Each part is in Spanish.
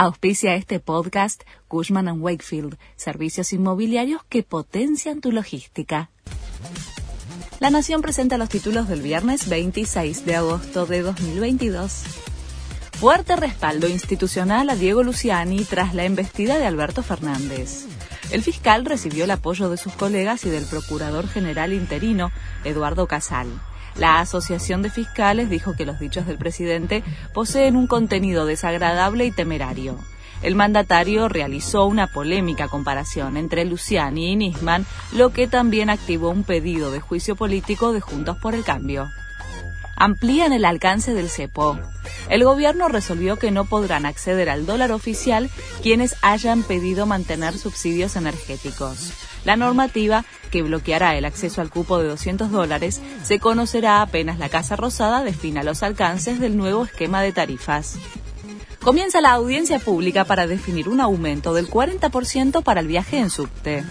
Auspicia este podcast Cushman ⁇ Wakefield, servicios inmobiliarios que potencian tu logística. La Nación presenta los títulos del viernes 26 de agosto de 2022. Fuerte respaldo institucional a Diego Luciani tras la embestida de Alberto Fernández. El fiscal recibió el apoyo de sus colegas y del procurador general interino, Eduardo Casal. La Asociación de Fiscales dijo que los dichos del presidente poseen un contenido desagradable y temerario. El mandatario realizó una polémica comparación entre Luciani y Nisman, lo que también activó un pedido de juicio político de Juntos por el Cambio. Amplían el alcance del CEPO. El gobierno resolvió que no podrán acceder al dólar oficial quienes hayan pedido mantener subsidios energéticos. La normativa que bloqueará el acceso al cupo de 200 dólares se conocerá apenas la Casa Rosada defina los alcances del nuevo esquema de tarifas. Comienza la audiencia pública para definir un aumento del 40% para el viaje en subte.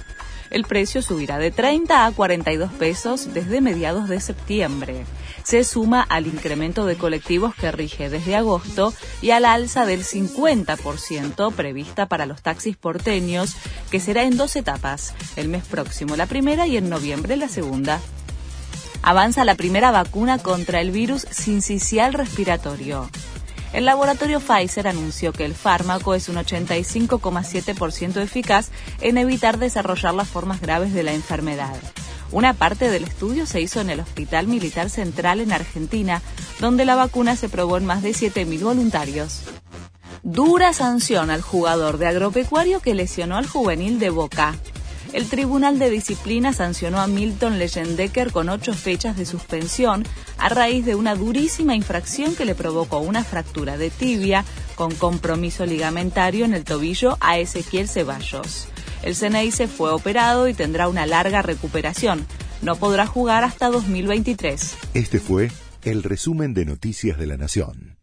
El precio subirá de 30 a 42 pesos desde mediados de septiembre. Se suma al incremento de colectivos que rige desde agosto y al alza del 50% prevista para los taxis porteños, que será en dos etapas, el mes próximo la primera y en noviembre la segunda. Avanza la primera vacuna contra el virus sincicial respiratorio. El laboratorio Pfizer anunció que el fármaco es un 85,7% eficaz en evitar desarrollar las formas graves de la enfermedad. Una parte del estudio se hizo en el Hospital Militar Central en Argentina, donde la vacuna se probó en más de 7.000 voluntarios. Dura sanción al jugador de agropecuario que lesionó al juvenil de Boca el Tribunal de Disciplina sancionó a Milton Leyendecker con ocho fechas de suspensión a raíz de una durísima infracción que le provocó una fractura de tibia con compromiso ligamentario en el tobillo a Ezequiel Ceballos. El se fue operado y tendrá una larga recuperación. No podrá jugar hasta 2023. Este fue el resumen de Noticias de la Nación.